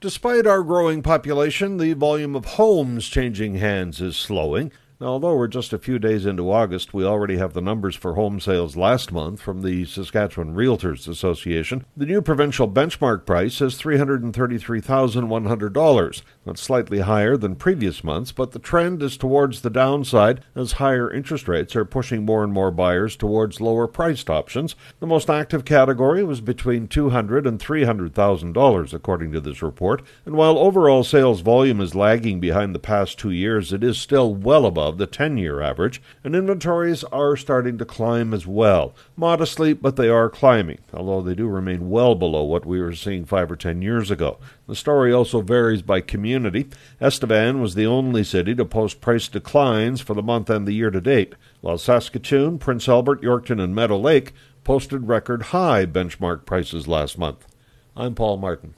Despite our growing population, the volume of homes changing hands is slowing. Now, although we're just a few days into August, we already have the numbers for home sales last month from the Saskatchewan Realtors Association. The new provincial benchmark price is $333,100. That's slightly higher than previous months, but the trend is towards the downside as higher interest rates are pushing more and more buyers towards lower priced options. The most active category was between $200,000 and $300,000, according to this report. And while overall sales volume is lagging behind the past two years, it is still well above above the 10 year average, and inventories are starting to climb as well. Modestly, but they are climbing, although they do remain well below what we were seeing 5 or 10 years ago. The story also varies by community. Estevan was the only city to post price declines for the month and the year to date, while Saskatoon, Prince Albert, Yorkton, and Meadow Lake posted record high benchmark prices last month. I'm Paul Martin.